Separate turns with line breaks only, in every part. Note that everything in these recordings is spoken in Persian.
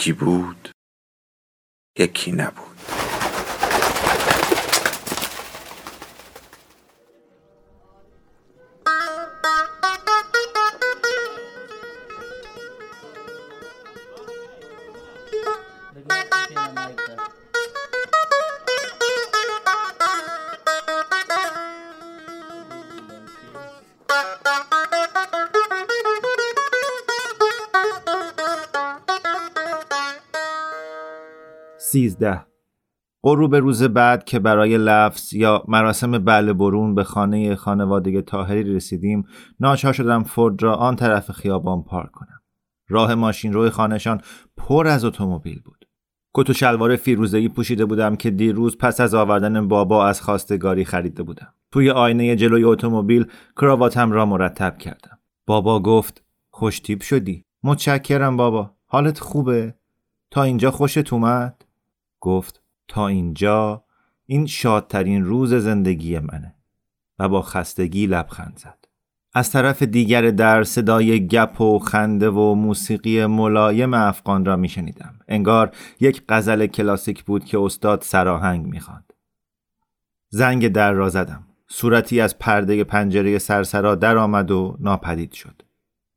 یکی بود یکی نبود.
سیزده غروب روز بعد که برای لفظ یا مراسم بله برون به خانه خانواده تاهری رسیدیم ناچار شدم فورد را آن طرف خیابان پارک کنم. راه ماشین روی خانهشان پر از اتومبیل بود. کت و شلوار فیروزه‌ای پوشیده بودم که دیروز پس از آوردن بابا از خواستگاری خریده بودم. توی آینه جلوی اتومبیل کراواتم را مرتب کردم. بابا گفت خوشتیب شدی. متشکرم بابا. حالت خوبه؟ تا اینجا خوشت اومد؟ گفت تا اینجا این شادترین روز زندگی منه و با خستگی لبخند زد. از طرف دیگر در صدای گپ و خنده و موسیقی ملایم افغان را میشنیدم. انگار یک غزل کلاسیک بود که استاد سراهنگ می‌خواند. زنگ در را زدم. صورتی از پرده پنجره سرسرا در آمد و ناپدید شد.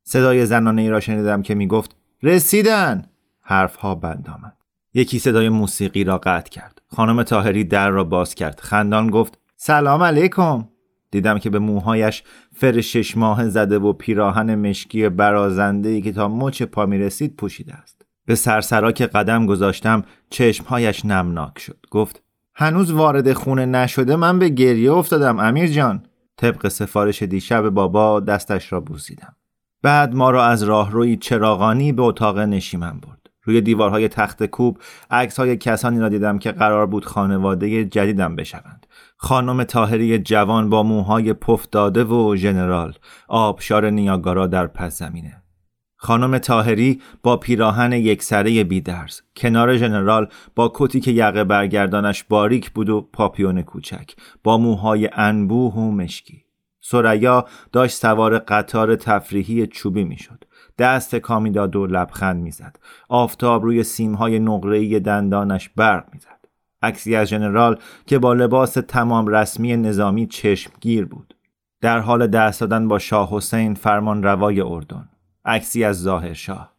صدای زنانه ای را شنیدم که می‌گفت رسیدن حرفها بند آمد. یکی صدای موسیقی را قطع کرد. خانم تاهری در را باز کرد. خندان گفت سلام علیکم. دیدم که به موهایش فر شش ماه زده و پیراهن مشکی برازنده ای که تا مچ پا می رسید پوشیده است. به سرسرا که قدم گذاشتم چشمهایش نمناک شد. گفت هنوز وارد خونه نشده من به گریه افتادم امیر جان. طبق سفارش دیشب بابا دستش را بوسیدم. بعد ما را از راهروی چراغانی به اتاق نشیمن برد. روی دیوارهای تخت کوب عکس های کسانی را دیدم که قرار بود خانواده جدیدم بشوند. خانم تاهری جوان با موهای پف داده و ژنرال آبشار نیاگارا در پس زمینه. خانم تاهری با پیراهن یک سره بیدرز کنار ژنرال با کتی که یقه برگردانش باریک بود و پاپیون کوچک با موهای انبوه و مشکی. سریا داشت سوار قطار تفریحی چوبی می‌شد. دست کامی داد و لبخند می‌زد. آفتاب روی سیمهای نقره‌ای دندانش برق می‌زد. عکسی از ژنرال که با لباس تمام رسمی نظامی چشمگیر بود. در حال دست دادن با شاه حسین فرمان روای اردن. عکسی از ظاهر شاه.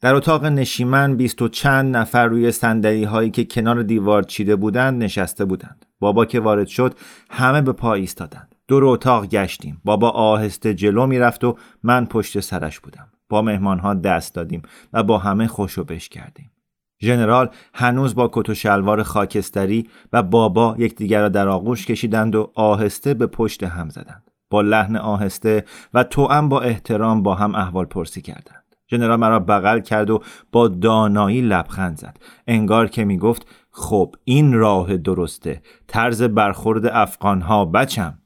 در اتاق نشیمن بیست و چند نفر روی سندلی هایی که کنار دیوار چیده بودند نشسته بودند. بابا که وارد شد همه به پا ایستادند. دور اتاق گشتیم. بابا آهسته جلو می‌رفت و من پشت سرش بودم. با مهمانها دست دادیم و با همه خوشو بش کردیم. ژنرال هنوز با کت و شلوار خاکستری و بابا یکدیگر را در آغوش کشیدند و آهسته به پشت هم زدند. با لحن آهسته و توأم با احترام با هم احوال پرسی کردند. ژنرال مرا بغل کرد و با دانایی لبخند زد. انگار که می گفت خب این راه درسته. طرز برخورد افغانها بچم.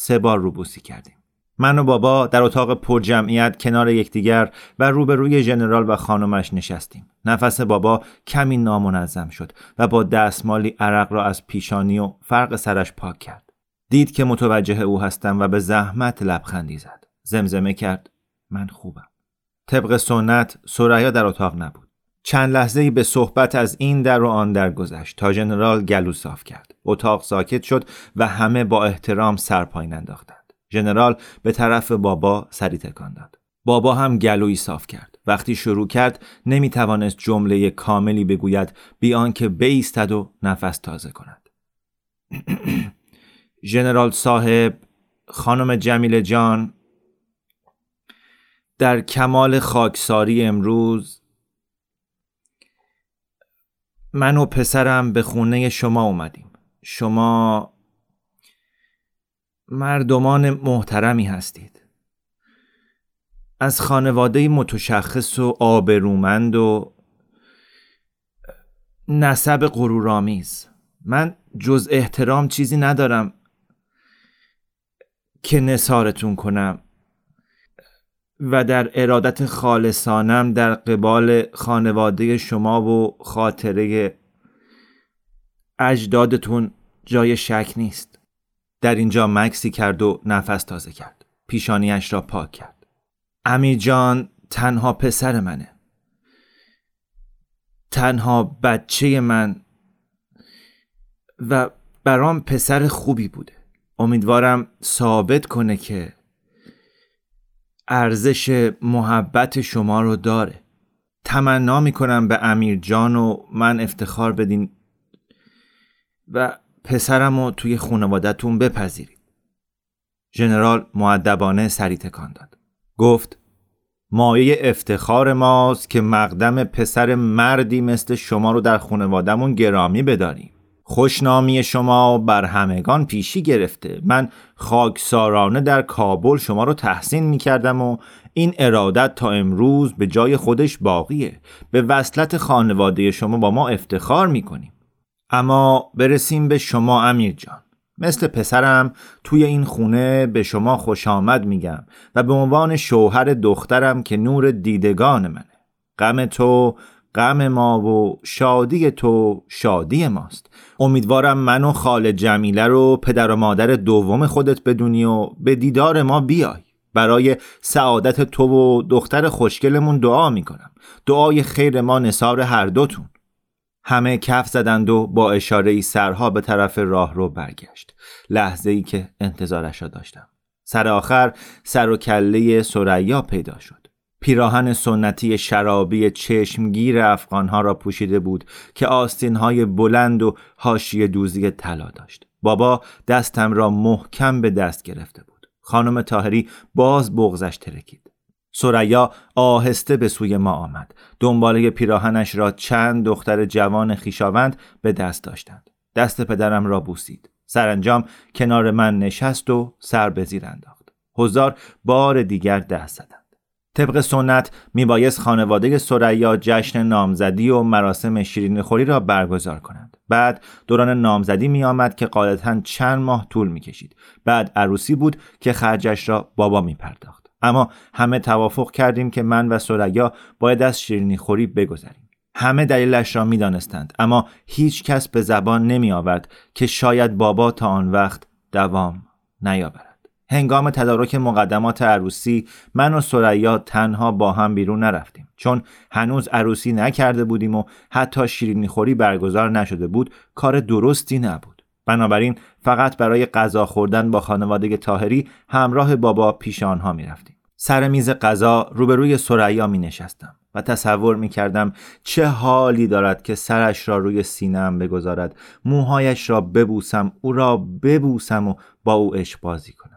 سه بار روبوسی کردیم من و بابا در اتاق پر جمعیت کنار یکدیگر و روبروی ژنرال و خانمش نشستیم. نفس بابا کمی نامنظم شد و با دستمالی عرق را از پیشانی و فرق سرش پاک کرد. دید که متوجه او هستم و به زحمت لبخندی زد. زمزمه کرد من خوبم. طبق سنت سریا در اتاق نبود. چند لحظه به صحبت از این در و آن در گذشت تا ژنرال گلو صاف کرد. اتاق ساکت شد و همه با احترام سر پایین انداختند. ژنرال به طرف بابا سری تکان داد. بابا هم گلویی صاف کرد. وقتی شروع کرد نمی توانست جمله کاملی بگوید بیان که بیستد و نفس تازه کند. ژنرال صاحب خانم جمیل جان در کمال خاکساری امروز من و پسرم به خونه شما اومدیم. شما مردمان محترمی هستید. از خانواده متشخص و آبرومند و نسب غرورآمیز. من جز احترام چیزی ندارم که نسارتون کنم. و در ارادت خالصانم در قبال خانواده شما و خاطره اجدادتون جای شک نیست. در اینجا مکسی کرد و نفس تازه کرد. پیشانیش را پاک کرد. امیر جان تنها پسر منه. تنها بچه من و برام پسر خوبی بوده. امیدوارم ثابت کنه که ارزش محبت شما رو داره. تمنا می‌کنم به امیر جان و من افتخار بدین و پسرم رو توی خانوادتون بپذیرید. ژنرال معدبانه سری تکان داد. گفت مایه افتخار ماست که مقدم پسر مردی مثل شما رو در خانوادهمون گرامی بداریم. خوشنامی شما بر همگان پیشی گرفته. من خاکسارانه در کابل شما رو تحسین می کردم و این ارادت تا امروز به جای خودش باقیه. به وصلت خانواده شما با ما افتخار می کنیم اما برسیم به شما امیر جان. مثل پسرم توی این خونه به شما خوش آمد میگم و به عنوان شوهر دخترم که نور دیدگان منه. غم تو غم ما و شادی تو شادی ماست. امیدوارم من و خال جمیله رو پدر و مادر دوم خودت بدونی و به دیدار ما بیای. برای سعادت تو و دختر خوشگلمون دعا می‌کنم. دعای خیر ما نصار هر دوتون. همه کف زدند و با اشاره ای سرها به طرف راه رو برگشت. لحظه ای که انتظارش را داشتم. سر آخر سر و کله سریا پیدا شد. پیراهن سنتی شرابی چشمگیر افغانها را پوشیده بود که آستینهای بلند و حاشیه دوزی طلا داشت. بابا دستم را محکم به دست گرفته بود. خانم تاهری باز بغزش ترکید. سریا آهسته به سوی ما آمد. دنباله پیراهنش را چند دختر جوان خیشاوند به دست داشتند. دست پدرم را بوسید. سرانجام کنار من نشست و سر به زیر انداخت. هزار بار دیگر دست زدند. طبق سنت میبایست خانواده سریا جشن نامزدی و مراسم شیرین خوری را برگزار کنند. بعد دوران نامزدی می آمد که قاعدتا چند ماه طول می کشید بعد عروسی بود که خرجش را بابا می پرداخت اما همه توافق کردیم که من و سریا باید از شیرینی خوری بگذریم. همه دلیلش را می دانستند اما هیچ کس به زبان نمی آورد که شاید بابا تا آن وقت دوام نیاورد. هنگام تدارک مقدمات عروسی من و سریا تنها با هم بیرون نرفتیم. چون هنوز عروسی نکرده بودیم و حتی شیرینی خوری برگزار نشده بود کار درستی نبود. بنابراین فقط برای غذا خوردن با خانواده تاهری همراه بابا پیش آنها می رفتیم. سر میز غذا روبروی سریا می نشستم و تصور می کردم چه حالی دارد که سرش را روی سینم بگذارد موهایش را ببوسم او را ببوسم و با او عشق بازی کنم.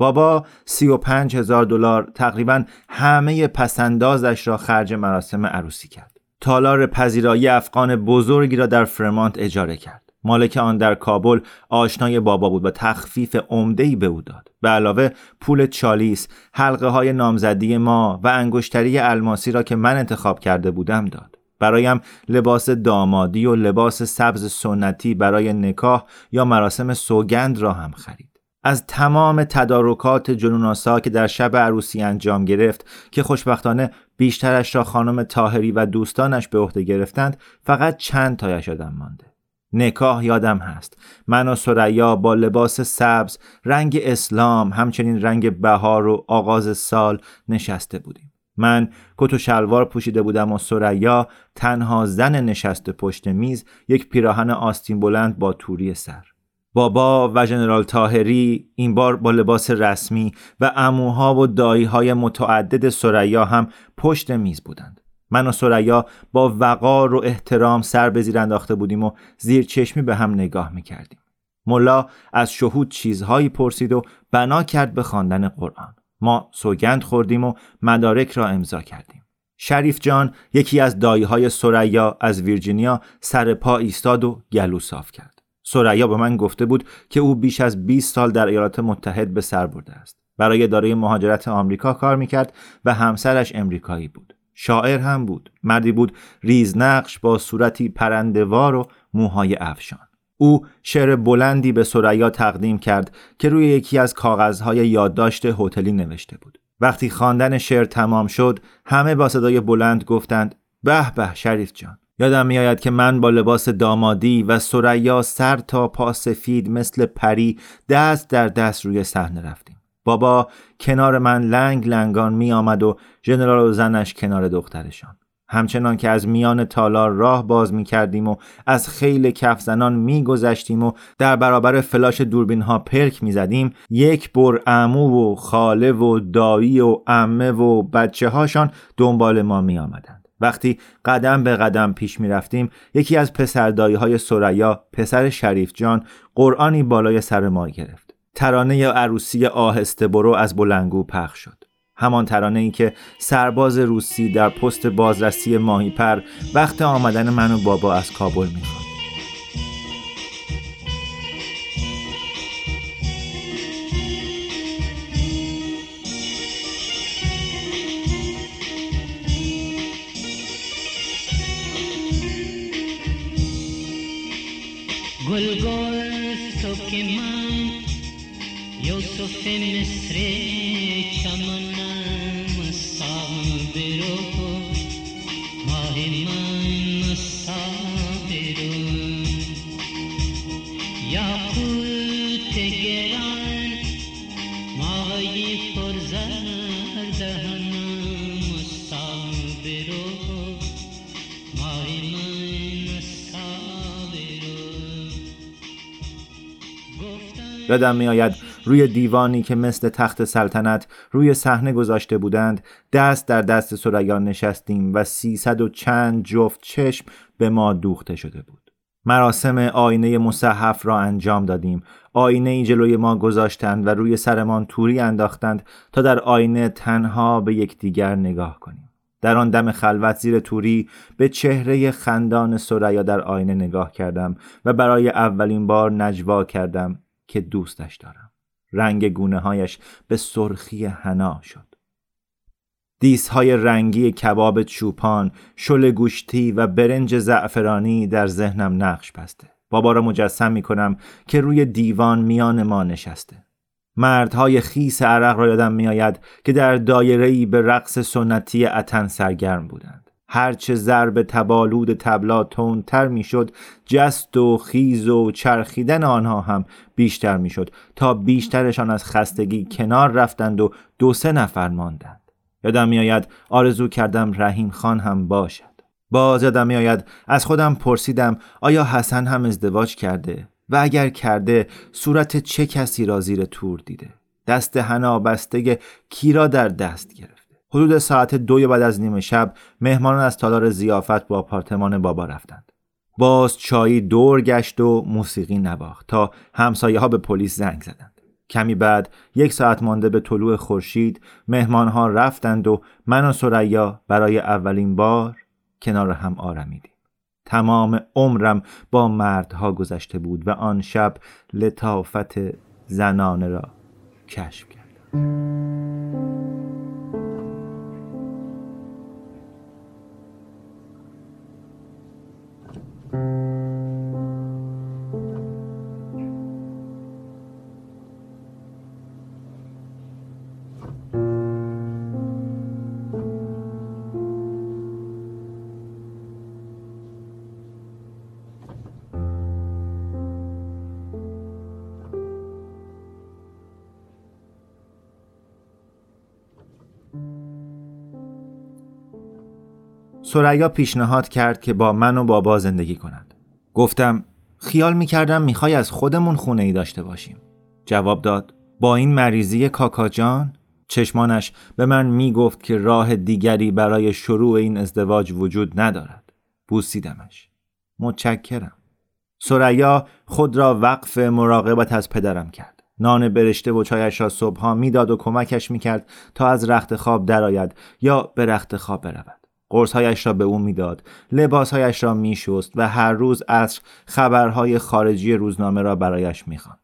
بابا سی و پنج هزار دلار تقریبا همه پسندازش را خرج مراسم عروسی کرد. تالار پذیرایی افغان بزرگی را در فرمانت اجاره کرد. مالک آن در کابل آشنای بابا بود و تخفیف ای به او داد. به علاوه پول چالیس، حلقه های نامزدی ما و انگشتری الماسی را که من انتخاب کرده بودم داد. برایم لباس دامادی و لباس سبز سنتی برای نکاح یا مراسم سوگند را هم خرید. از تمام تدارکات جنوناسا که در شب عروسی انجام گرفت که خوشبختانه بیشترش را خانم تاهری و دوستانش به عهده گرفتند فقط چند تایش یادم مانده. نکاح یادم هست. من و سریا با لباس سبز رنگ اسلام همچنین رنگ بهار و آغاز سال نشسته بودیم. من کت و شلوار پوشیده بودم و سریا تنها زن نشسته پشت میز یک پیراهن آستین بلند با توری سر. بابا و ژنرال تاهری این بار با لباس رسمی و اموها و داییهای متعدد سریا هم پشت میز بودند. من و سریا با وقار و احترام سر به زیر انداخته بودیم و زیر چشمی به هم نگاه می‌کردیم. ملا از شهود چیزهایی پرسید و بنا کرد به خواندن قرآن. ما سوگند خوردیم و مدارک را امضا کردیم. شریف جان یکی از دایی های سریا از ویرجینیا سر پا ایستاد و گلو صاف کرد. سریا به من گفته بود که او بیش از 20 سال در ایالات متحد به سر برده است. برای اداره مهاجرت آمریکا کار می‌کرد و همسرش امریکایی بود. شاعر هم بود. مردی بود ریزنقش با صورتی پرندوار و موهای افشان. او شعر بلندی به سریا تقدیم کرد که روی یکی از کاغذهای یادداشت هتلی نوشته بود. وقتی خواندن شعر تمام شد همه با صدای بلند گفتند به به شریف جان. یادم میآید که من با لباس دامادی و سریا سر تا پا سفید مثل پری دست در دست روی صحنه رفتیم بابا کنار من لنگ لنگان می آمد و ژنرال و زنش کنار دخترشان همچنان که از میان تالار راه باز می کردیم و از خیل کف زنان می گذشتیم و در برابر فلاش دوربین ها پرک می زدیم یک بر امو و خاله و دایی و امه و بچه هاشان دنبال ما می آمدن. وقتی قدم به قدم پیش می رفتیم یکی از پسردایی های سریا پسر شریف جان قرآنی بالای سر ما گرفت. ترانه عروسی آهسته برو از بلنگو پخش شد. همان ترانه ای که سرباز روسی در پست بازرسی ماهیپر وقت آمدن من و بابا از کابل می‌خواد
گل گل تو که من یوسف مصر چمنم
یادم میآید. روی دیوانی که مثل تخت سلطنت روی صحنه گذاشته بودند دست در دست سریان نشستیم و سیصد و چند جفت چشم به ما دوخته شده بود. مراسم آینه مصحف را انجام دادیم. آینه ای جلوی ما گذاشتند و روی سرمان توری انداختند تا در آینه تنها به یکدیگر نگاه کنیم. در آن دم خلوت زیر توری به چهره خندان سریا در آینه نگاه کردم و برای اولین بار نجوا کردم. که دوستش دارم. رنگ گونه هایش به سرخی حنا شد. دیس های رنگی کباب چوپان شل گوشتی و برنج زعفرانی در ذهنم نقش بسته. بابا را مجسم می کنم که روی دیوان میان ما نشسته. مردهای خیس عرق را یادم میآید که در دایره‌ای به رقص سنتی اتن سرگرم بودند. هرچه ضرب تبالود تبلا تندتر می‌شد جست و خیز و چرخیدن آنها هم بیشتر می‌شد تا بیشترشان از خستگی کنار رفتند و دو سه نفر ماندند. یادم میآید آرزو کردم رحیم خان هم باشد. باز یادم میآید از خودم پرسیدم آیا حسن هم ازدواج کرده و اگر کرده صورت چه کسی را زیر تور دیده؟ دست هنا بسته کی را در دست گرفت؟ حدود ساعت دوی بعد از نیمه شب مهمانان از تالار زیافت با آپارتمان بابا رفتند. باز چایی دور گشت و موسیقی نواخت تا همسایه ها به پلیس زنگ زدند. کمی بعد یک ساعت مانده به طلوع خورشید مهمان ها رفتند و من و سریا برای اولین بار کنار هم آرمیدیم. تمام عمرم با مردها گذشته بود و آن شب لطافت زنانه را کشف کردم. thank you سریا پیشنهاد کرد که با من و بابا زندگی کند. گفتم خیال می‌کردم می‌خوای از خودمون خونه ای داشته باشیم. جواب داد با این مریضی کاکا جان چشمانش به من می‌گفت که راه دیگری برای شروع این ازدواج وجود ندارد. بوسیدمش. متشکرم. سریا خود را وقف مراقبت از پدرم کرد. نان برشته و چایش را صبحها می‌داد و کمکش می‌کرد تا از رخت خواب درآید یا به رخت خواب برود. قرصهایش را به او می‌داد لباسهایش را میشست و هر روز عصر خبرهای خارجی روزنامه را برایش می‌خواند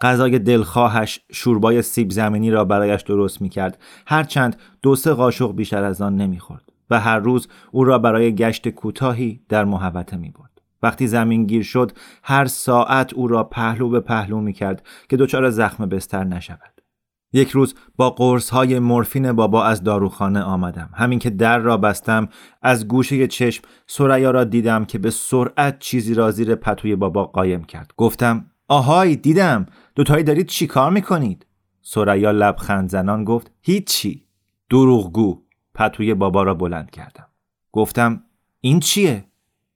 غذای دلخواهش شوربای سیب زمینی را برایش درست می کرد هرچند دو سه قاشق بیشتر از آن نمی‌خورد و هر روز او را برای گشت کوتاهی در محوطه می برد. وقتی زمین گیر شد هر ساعت او را پهلو به پهلو می کرد که دچار زخم بستر نشود. یک روز با قرص های مورفین بابا از داروخانه آمدم. همین که در را بستم از گوشه چشم سریا را دیدم که به سرعت چیزی را زیر پتوی بابا قایم کرد. گفتم آهای دیدم. دوتایی دارید چی کار می‌کنید؟ سریا لبخند زنان گفت هیچی. دروغگو. پتوی بابا را بلند کردم. گفتم این چیه؟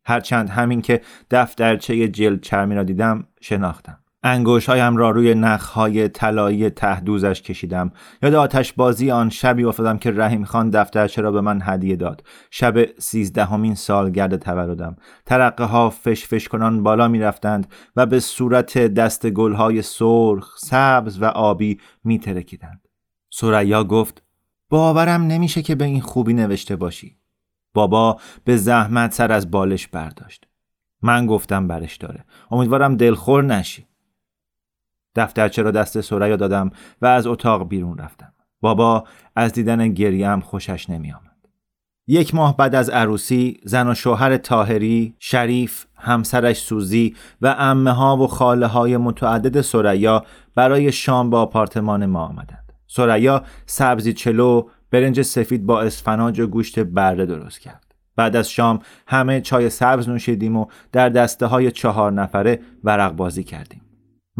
هرچند همین که دفترچه جلد چرمی را دیدم شناختم. هایم را روی نخهای طلایی تهدوزش کشیدم. یاد آتش بازی آن شبی افتادم که رحیم خان دفترچه را به من هدیه داد. شب سیزدهمین سالگرد تولدم. ترقه ها فش فش کنان بالا می رفتند و به صورت دست های سرخ سبز و آبی می ترکیدند سریا گفت باورم نمیشه که به این خوبی نوشته باشی. بابا به زحمت سر از بالش برداشت. من گفتم برش داره. امیدوارم دلخور نشی. دفترچه را دست سریا دادم و از اتاق بیرون رفتم بابا از دیدن گریم خوشش نمی آمد. یک ماه بعد از عروسی زن و شوهر تاهری، شریف، همسرش سوزی و امه ها و خاله های متعدد سریا برای شام به آپارتمان ما آمدند. سریا سبزی چلو، برنج سفید با اسفناج و گوشت بره درست کرد. بعد از شام همه چای سبز نوشیدیم و در دسته های چهار نفره ورق بازی کردیم.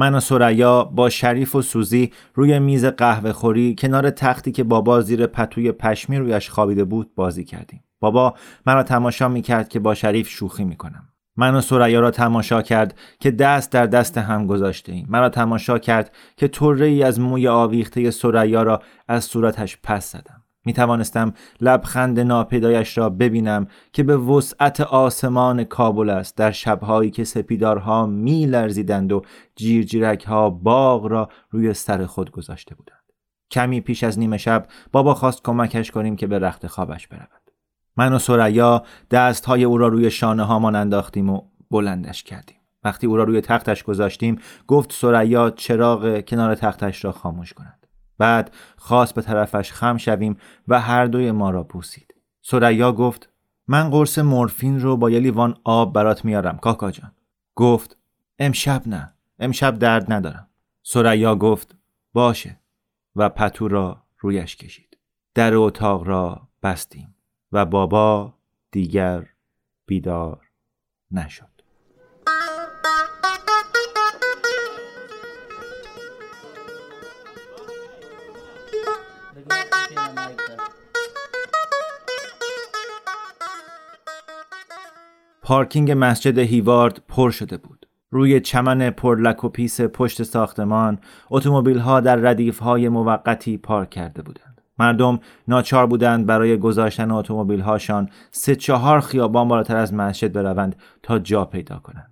من و سریا با شریف و سوزی روی میز قهوه خوری کنار تختی که بابا زیر پتوی پشمی رویش خوابیده بود بازی کردیم. بابا مرا تماشا می کرد که با شریف شوخی می کنم. من و سریا را تماشا کرد که دست در دست هم گذاشته ایم. مرا تماشا کرد که طره ای از موی آویخته سریا را از صورتش پس زدم. می توانستم لبخند ناپیدایش را ببینم که به وسعت آسمان کابل است در شبهایی که سپیدارها می لرزیدند و جیرجیرک ها باغ را روی سر خود گذاشته بودند. کمی پیش از نیمه شب بابا خواست کمکش کنیم که به رخت خوابش برود. من و سریا دست های او را روی شانه هامان انداختیم و بلندش کردیم. وقتی او را روی تختش گذاشتیم گفت سریا چراغ کنار تختش را خاموش کند. بعد خواست به طرفش خم شویم و هر دوی ما را پوسید. سریا گفت من قرص مورفین رو با یه لیوان آب برات میارم کاکا جان. گفت امشب نه امشب درد ندارم. سریا گفت باشه. و پتو را رویش کشید. در اتاق را بستیم و بابا دیگر بیدار نشد. پارکینگ مسجد هیوارد پر شده بود. روی چمن پرلک و پیس پشت ساختمان اتومبیل ها در ردیف های موقتی پارک کرده بودند. مردم ناچار بودند برای گذاشتن اتومبیل هاشان سه چهار خیابان بالاتر از مسجد بروند تا جا پیدا کنند.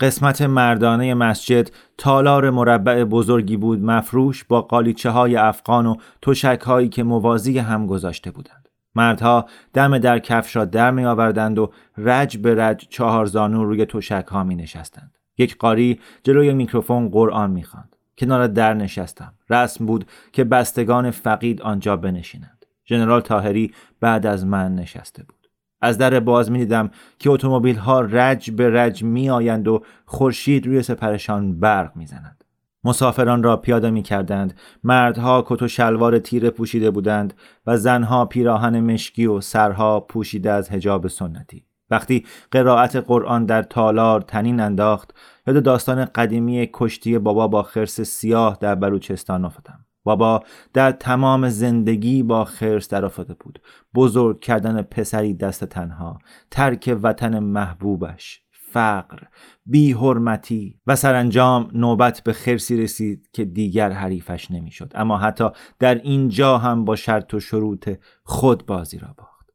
قسمت مردانه مسجد تالار مربع بزرگی بود مفروش با قالیچه های افغان و تشک هایی که موازی هم گذاشته بودند. مردها دم در کفش را در می آوردند و رج به رج چهار زانو روی توشک ها می نشستند. یک قاری جلوی میکروفون قرآن می خواند. کنار در نشستم. رسم بود که بستگان فقید آنجا بنشینند. ژنرال تاهری بعد از من نشسته بود. از در باز می دیدم که اتومبیل ها رج به رج می آیند و خورشید روی سپرشان برق می زند. مسافران را پیاده می کردند مردها کت و شلوار تیره پوشیده بودند و زنها پیراهن مشکی و سرها پوشیده از هجاب سنتی. وقتی قرائت قرآن در تالار تنین انداخت یاد داستان قدیمی کشتی بابا با خرس سیاه در بلوچستان افتادم. بابا در تمام زندگی با خرس در افتاده بود. بزرگ کردن پسری دست تنها ترک وطن محبوبش فقر بی حرمتی و سرانجام نوبت به خرسی رسید که دیگر حریفش نمی‌شد. اما حتی در اینجا هم با شرط و شروط خود بازی را باخت.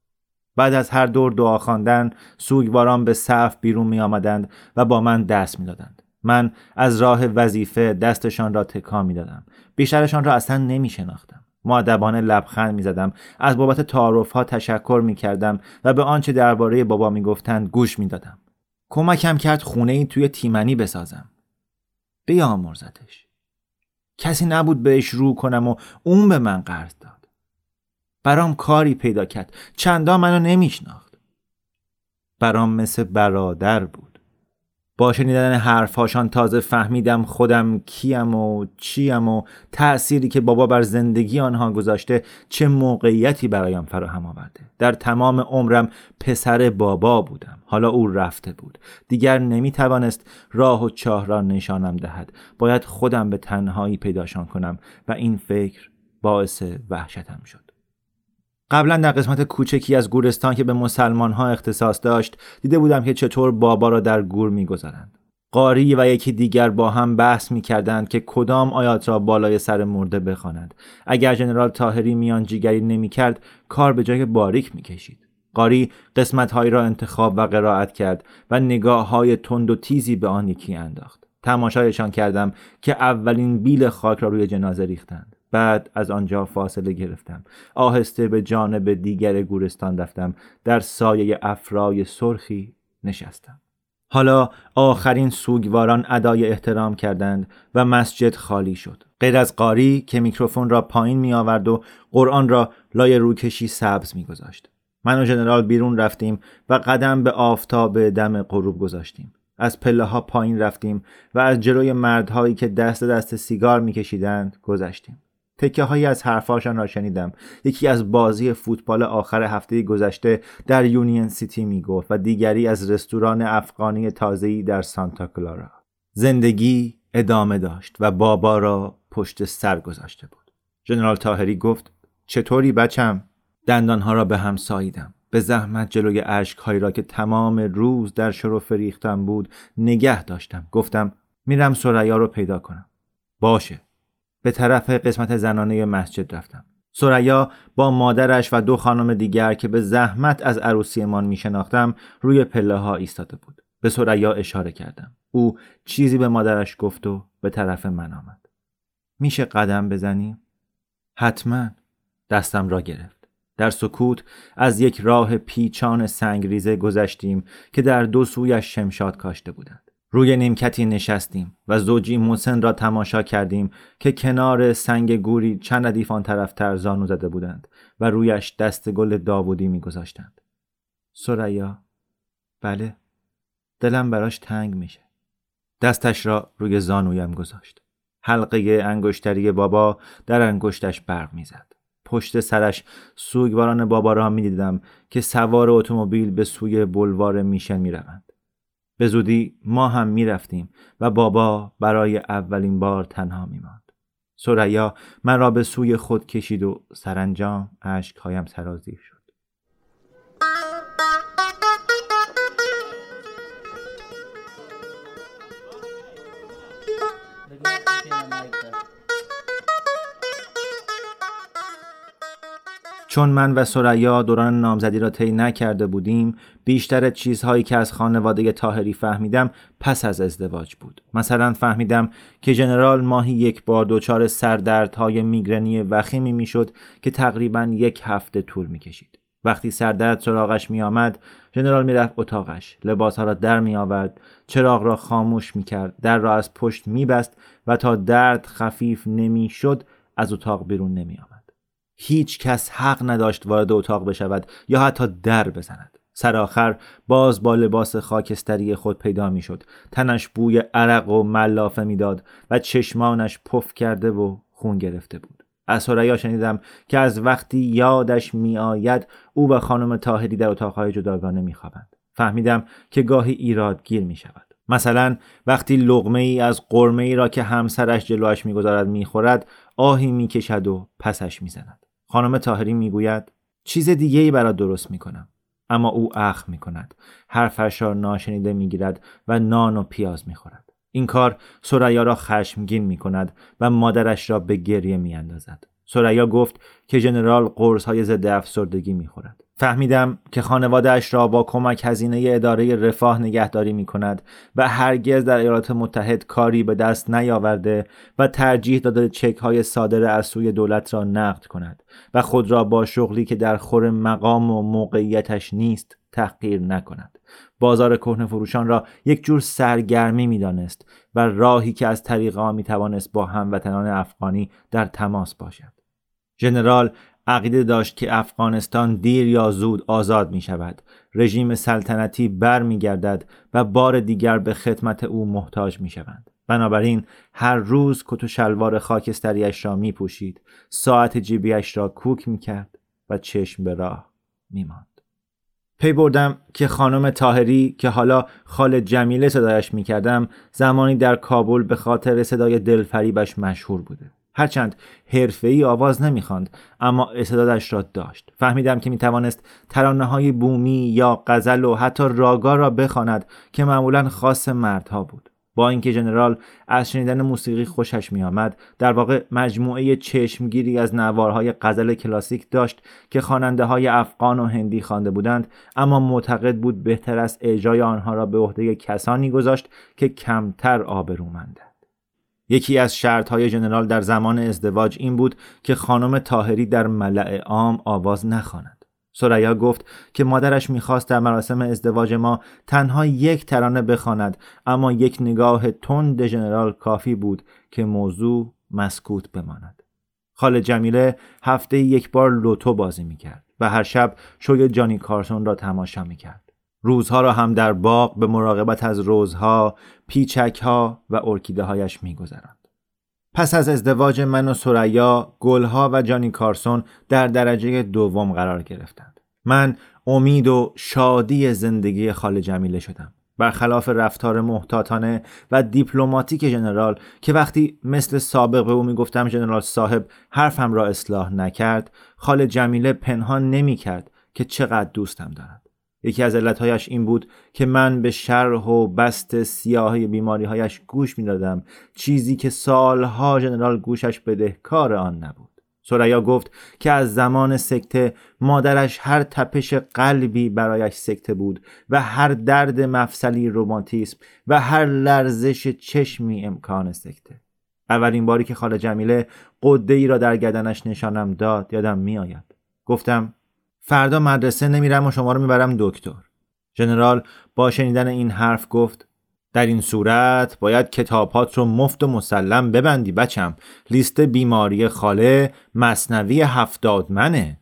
بعد از هر دور دعا خواندن سوگواران به صف بیرون می آمدند و با من دست می دادند. من از راه وظیفه دستشان را تکان می دادم. بیشترشان را اصلا نمی شناختم. معدبانه لبخند می زدم. از بابت تعارف ها تشکر می کردم و به آنچه درباره بابا می گفتند گوش می دادم. کمکم کرد خونه این توی تیمنی بسازم. بیامرزتش. کسی نبود بهش رو کنم و اون به من قرض داد برام کاری پیدا کرد چندا منو نمیشناخت برام مثل برادر بود با شنیدن حرفهاشان تازه فهمیدم خودم کیم و چیم و تأثیری که بابا بر زندگی آنها گذاشته چه موقعیتی برایم فراهم آورده. در تمام عمرم پسر بابا بودم. حالا او رفته بود. دیگر نمی توانست راه و چاه را نشانم دهد. باید خودم به تنهایی پیداشان کنم و این فکر باعث وحشتم شد. قبلا در قسمت کوچکی از گورستان که به مسلمان ها اختصاص داشت دیده بودم که چطور بابا را در گور می‌گذارند. قاری و یکی دیگر با هم بحث می کردند که کدام آیات را بالای سر مرده بخوانند. اگر جنرال تاهری میان جیگری نمی کرد کار به جای باریک می کشید قاری قسمت را انتخاب و قرائت کرد و نگاه های تند و تیزی به آن یکی انداخت. تماشایشان کردم که اولین بیل خاک را روی جنازه ریختند. بعد از آنجا فاصله گرفتم. آهسته به جانب دیگر گورستان رفتم. در سایه افرای سرخی نشستم. حالا آخرین سوگواران ادای احترام کردند و مسجد خالی شد. غیر از قاری که میکروفون را پایین می آورد و قرآن را لای روکشی سبز می گذاشت. من و ژنرال بیرون رفتیم و قدم به آفتاب دم غروب گذاشتیم. از پله ها پایین رفتیم و از جلوی مردهایی که دست دست سیگار میکشیدند گذشتیم. تکه هایی از حرفاشان را شنیدم. یکی از بازی فوتبال آخر هفته گذشته در یونین سیتی می گفت و دیگری از رستوران افغانی تازه‌ای در سانتا کلارا. زندگی ادامه داشت و بابا را پشت سر گذاشته بود. ژنرال تاهری گفت چطوری بچم؟ دندانها را به هم ساییدم. به زحمت جلوی اشکهایی را که تمام روز در شروع فریختم بود نگه داشتم. گفتم میرم سریا رو پیدا کنم. باشه. به طرف قسمت زنانه مسجد رفتم. سریا با مادرش و دو خانم دیگر که به زحمت از عروسیمان می شناختم روی پله ها ایستاده بود. به سریا اشاره کردم. او چیزی به مادرش گفت و به طرف من آمد. میشه قدم بزنیم؟ حتما. دستم را گرفت. در سکوت از یک راه پیچان سنگریزه گذشتیم که در دو سویش شمشاد کاشته بودند. روی نیمکتی نشستیم و زوجی موسن را تماشا کردیم که کنار سنگ گوری چند ردیف آن طرفتر زانو زده بودند و رویش دست گل داوودی میگذاشتند. سریا بله دلم براش تنگ میشه. دستش را روی زانویم گذاشت. حلقه انگشتری بابا در انگشتش برق می‌زد. پشت سرش سوگواران بابا را می‌دیدم که سوار اتومبیل به سوی بلوار میشن می‌روند. به زودی ما هم می رفتیم و بابا برای اولین بار تنها می ماند. سریا من را به سوی خود کشید و سرانجام عشقهایم سرازیر شد. چون من و سریا دوران نامزدی را طی نکرده بودیم بیشتر چیزهایی که از خانواده تاهری فهمیدم پس از ازدواج بود. مثلا فهمیدم که جنرال ماهی یک بار دچار سردردهای میگرنی وخیمی می‌شد که تقریبا یک هفته طول می‌کشید. وقتی سردرد سراغش میآمد ژنرال می‌رفت اتاقش. لباسها را در میآورد چراغ را خاموش می‌کرد در را از پشت میبست و تا درد خفیف نمی‌شد از اتاق بیرون نمیآمد. هیچ کس حق نداشت وارد اتاق بشود یا حتی در بزند. سرآخر باز با لباس خاکستری خود پیدا می‌شد. تنش بوی عرق و ملافه می‌داد و چشمانش پف کرده و خون گرفته بود. از سریا شنیدم که از وقتی یادش میآید او و خانم تاهری در اتاقهای جداگانه میخوابند. فهمیدم که گاهی ایرادگیر می شود مثلا وقتی لغمه ای از قرمه ای را که همسرش جلوش می‌گذارد می‌خورد آهی می‌کشد و پسش می‌زند. خانم تاهری می‌گوید چیز دیگه ای برات درست می‌کنم. اما او اخ می‌کند. حرفش را ناشنیده می‌گیرد و نان و پیاز می‌خورد. این کار سریا را خشمگین می‌کند و مادرش را به گریه میاندازد. سریا گفت که ژنرال قرص های ضد افسردگی می‌خورد فهمیدم که خانوادهش را با کمک هزینه اداره رفاه نگهداری می کند و هرگز در ایالات متحد کاری به دست نیاورده و ترجیح داده چک های صادر از سوی دولت را نقد کند و خود را با شغلی که در خور مقام و موقعیتش نیست تحقیر نکند بازار کهنه فروشان را یک جور سرگرمی می‌دانست و راهی که از طریق آن می توانست با هموطنان افغانی در تماس باشد. ژنرال عقیده داشت که افغانستان دیر یا زود آزاد می شود. رژیم سلطنتی بر می گردد و بار دیگر به خدمت او محتاج می شوند. بنابراین هر روز کت و شلوار خاکستریش را می پوشید. ساعت جیبیش را کوک می کرد و چشم به راه می ماند. پی بردم که خانم تاهری که حالا خال جمیله صدایش می کردم زمانی در کابل به خاطر صدای دلفریبش مشهور بوده. هرچند حرفه‌ای آواز نمی‌خواند اما استعدادش را داشت. فهمیدم که می‌توانست ترانه های بومی یا غزل و حتی راگا را بخواند که معمولا خاص مردها بود. با اینکه ژنرال از شنیدن موسیقی خوشش میآمد در واقع مجموعه چشمگیری از نوارهای غزل کلاسیک داشت که خواننده های افغان و هندی خوانده بودند اما معتقد بود بهتر است اجرای آنها را به عهده کسانی گذاشت که کمتر آبرومندند یکی از های ژنرال در زمان ازدواج این بود که خانم تاهری در ملع عام آواز نخواند. سریا گفت که مادرش می‌خواست در مراسم ازدواج ما تنها یک ترانه بخواند اما یک نگاه تند ژنرال کافی بود که موضوع مسکوت بماند. خال جمیله هفته یک بار لوتو بازی می‌کرد و هر شب شوی جانی کارسون را تماشا می‌کرد. روزها را هم در باغ به مراقبت از روزها، پیچکها و ارکیده هایش می گذرند. پس از ازدواج من و سریا، گلها و جانی کارسون در درجه دوم قرار گرفتند. من امید و شادی زندگی خال جمیله شدم. برخلاف رفتار محتاطانه و دیپلماتیک ژنرال که وقتی مثل سابق به او می‌گفتم ژنرال صاحب حرفم را اصلاح نکرد خال جمیله پنهان نمی کرد که چقدر دوستم دارد یکی از علتهایش این بود که من به شرح و بست سیاه بیماریهایش گوش می‌دادم. چیزی که سالها ژنرال گوشش بدهکار آن نبود. سریا گفت که از زمان سکته مادرش هر تپش قلبی برایش سکته بود و هر درد مفصلی روماتیسم و هر لرزش چشمی امکان سکته. اولین باری که خاله جمیله قده ای را در گدنش نشانم داد یادم میآید. گفتم فردا مدرسه نمیرم و شما رو می‌برم دکتر. ژنرال با شنیدن این حرف گفت در این صورت باید کتابات رو مفت و مسلم ببندی بچم. لیست بیماری خاله مصنوی هفتاد منه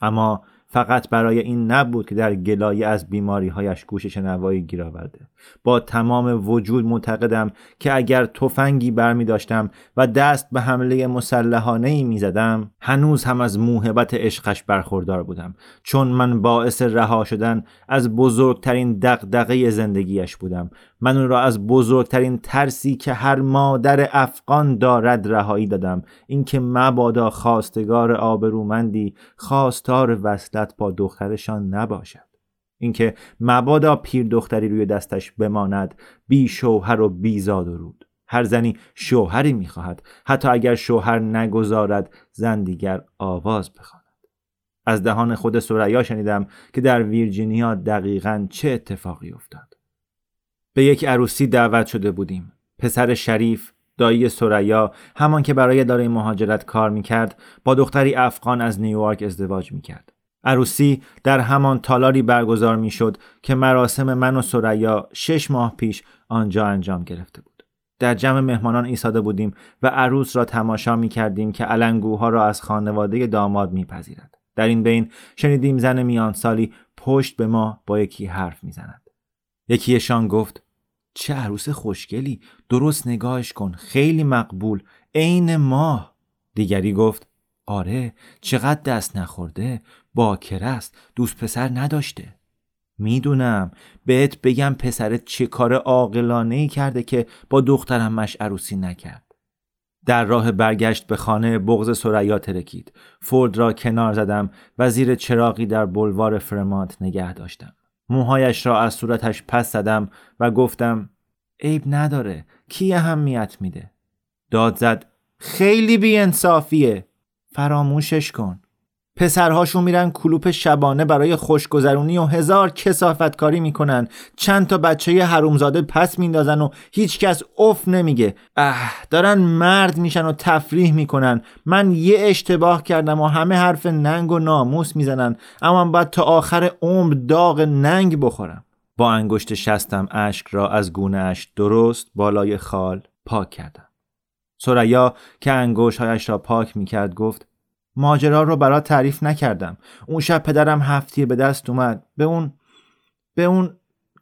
اما فقط برای این نبود که در گلایه از بیماری هایش گوش شنوایی گیر آورده. با تمام وجود معتقدم که اگر تفنگی برمی داشتم و دست به حمله مسلحانه ای می زدم هنوز هم از موهبت عشقش برخوردار بودم چون من باعث رها شدن از بزرگترین دغدغه زندگیش بودم. من او را از بزرگترین ترسی که هر مادر افغان دارد رهایی دادم. اینکه مبادا خواستگار آبرومندی خواستار وصلت با دخترشان نباشد. اینکه مبادا پیر دختری روی دستش بماند بی شوهر و بی زاد و رود. هر زنی شوهری می‌خواهد. حتی اگر شوهر نگذارد زن دیگر آواز بخواند. از دهان خود سریا شنیدم که در ویرجینیا دقیقا چه اتفاقی افتاد. به یک عروسی دعوت شده بودیم. پسر شریف دایی سریا همان که برای اداره مهاجرت کار می‌کرد با دختری افغان از نیویورک ازدواج می‌کرد. عروسی در همان تالاری برگزار می‌شد که مراسم من و سریا شش ماه پیش آنجا انجام گرفته بود در جمع مهمانان ایستاده بودیم و عروس را تماشا می کردیم که علنگوها را از خانواده داماد میپذیرد. در این بین شنیدیم زن میان سالی پشت به ما با یکی حرف می‌زند. یکیشان گفت چه عروس خوشگلی درست نگاهش کن خیلی مقبول عین ماه دیگری گفت آره چقدر دست نخورده باکر است دوست پسر نداشته. می‌دونم. بهت بگم پسرت چه کار عاقلانه ای کرده که با دخترم مش عروسی نکرد. در راه برگشت به خانه بغز سریا ترکید. فورد را کنار زدم و زیر چراغی در بلوار فرمانت نگه داشتم. موهایش را از صورتش پس زدم و گفتم عیب نداره. کی اهمیت میده؟ داد زد خیلی بیانصافیه. فراموشش کن. پسرهاشون میرن کلوپ شبانه برای خوشگذرونی و هزار کسافت کاری می‌کنن. چند تا بچه حرومزاده پس میندازن و هیچکس اف نمیگه. اه دارن مرد میشن و تفریح می‌کنن. من یه اشتباه کردم و همه حرف ننگ و ناموس می‌زنن. اما باید تا آخر عمر داغ ننگ بخورم. با انگشت شستم اشک را از گونه اش درست بالای خال پاک کردم. سریا که انگشتهایش را پاک می کرد گفت ماجرا رو برات تعریف نکردم. اون شب پدرم هفتیر به دست اومد. به اون به اون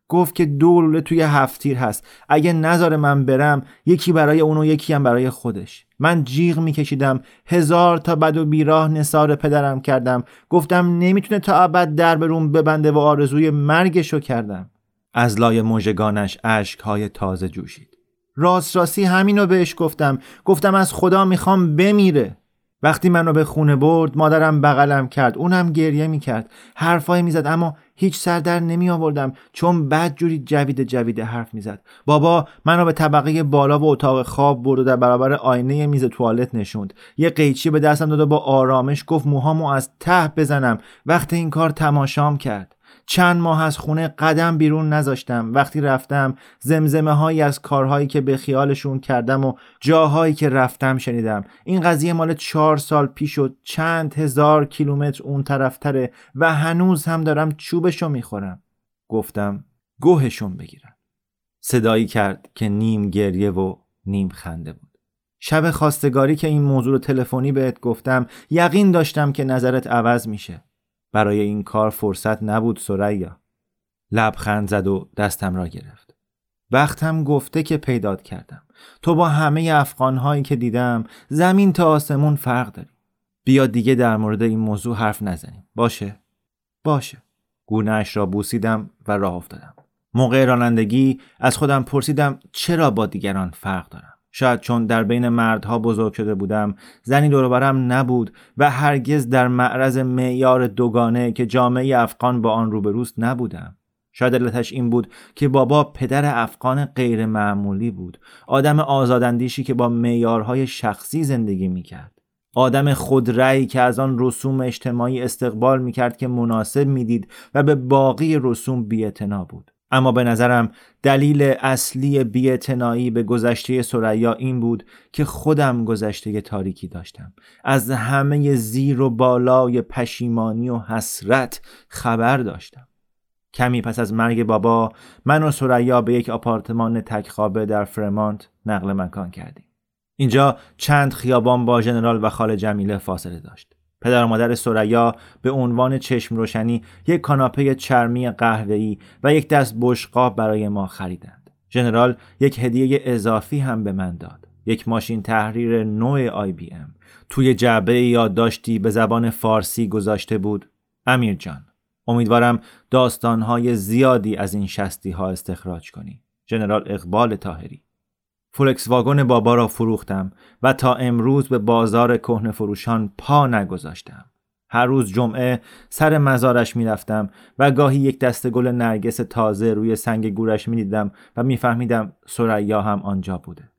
گفت که دو لوله توی هفتیر هست. اگه نظر من برم یکی برای اون و یکی هم برای خودش. من جیغ میکشیدم. هزار تا بد و بیراه نصار پدرم کردم. گفتم نمی‌تونه تا ابد در برون ببنده و آرزوی مرگشو کردم. از لای مژگانش های تازه جوشید. راست راستی همینو بهش گفتم. گفتم از خدا می‌خوام بمیره. وقتی منو به خونه برد مادرم بغلم کرد. اونم گریه می‌کرد. حرفای می‌زد اما هیچ سر در نمی آوردم چون بد جوری جوید جوید حرف می‌زد. بابا منو به طبقه بالا و اتاق خواب برد و در برابر آینه میز توالت نشوند. یه قیچی به دستم داد و با آرامش گفت موهامو از ته بزنم. وقت این کار تماشام کرد. چند ماه از خونه قدم بیرون نذاشتم. وقتی رفتم زمزمه هایی از کارهایی که به خیالشون کردم و جاهایی که رفتم شنیدم. این قضیه مال چهار سال پیش و چند هزار کیلومتر اون طرفتره و هنوز هم دارم چوبشو می‌خورم. گفتم گوهشون بگیرم صدایی کرد که نیم گریه و نیم خنده بود. شب خواستگاری که این موضوع تلفنی بهت گفتم یقین داشتم که نظرت عوض میشه. برای این کار فرصت نبود سریا. لبخند زد و دستم را گرفت. وقتم گفته که پیدات کردم. تو با همه افغانهایی که دیدم زمین تا آسمون فرق داری. بیا دیگه در مورد این موضوع حرف نزنیم. باشه؟ باشه. گونهش را بوسیدم و راه افتادم. موقع رانندگی از خودم پرسیدم چرا با دیگران فرق دارم؟ شاید چون در بین مردها بزرگ شده بودم زنی دوربرم نبود و هرگز در معرض معیار دوگانه که جامعه افغان با آن روبروست نبودم. شاید علتش این بود که بابا پدر افغان غیر معمولی بود. آدم آزاداندیشی که با معیارهای شخصی زندگی می‌کرد. آدم خودرأی که از آن رسوم اجتماعی استقبال می‌کرد که مناسب می‌دید و به باقی رسوم بیاعتنا بود. اما به نظرم دلیل اصلی بیعتنائی به گذشته سریا این بود که خودم گذشته تاریکی داشتم. از همه زیر و بالای پشیمانی و حسرت خبر داشتم. کمی پس از مرگ بابا من و سریا به یک آپارتمان تکخوابه در فرمانت نقل مکان کردیم. اینجا چند خیابان با ژنرال و خال جمیله فاصله داشت. پدر و مادر سریا به عنوان چشم روشنی یک کاناپه چرمی قهوه‌ای و یک دست بشقاب برای ما خریدند. ژنرال یک هدیه اضافی هم به من داد. یک ماشین تحریر نوع آی بی ام. توی جعبه یادداشتی به زبان فارسی گذاشته بود امیر جان امیدوارم داستانهای زیادی از این شستی ها استخراج کنی. ژنرال اقبال تاهری فولکس واگن بابا را فروختم و تا امروز به بازار کهنه فروشان پا نگذاشتم. هر روز جمعه سر مزارش می‌رفتم و گاهی یک دسته گل نرگس تازه روی سنگ گورش می‌دیدم و میفهمیدم سریا هم آنجا بوده.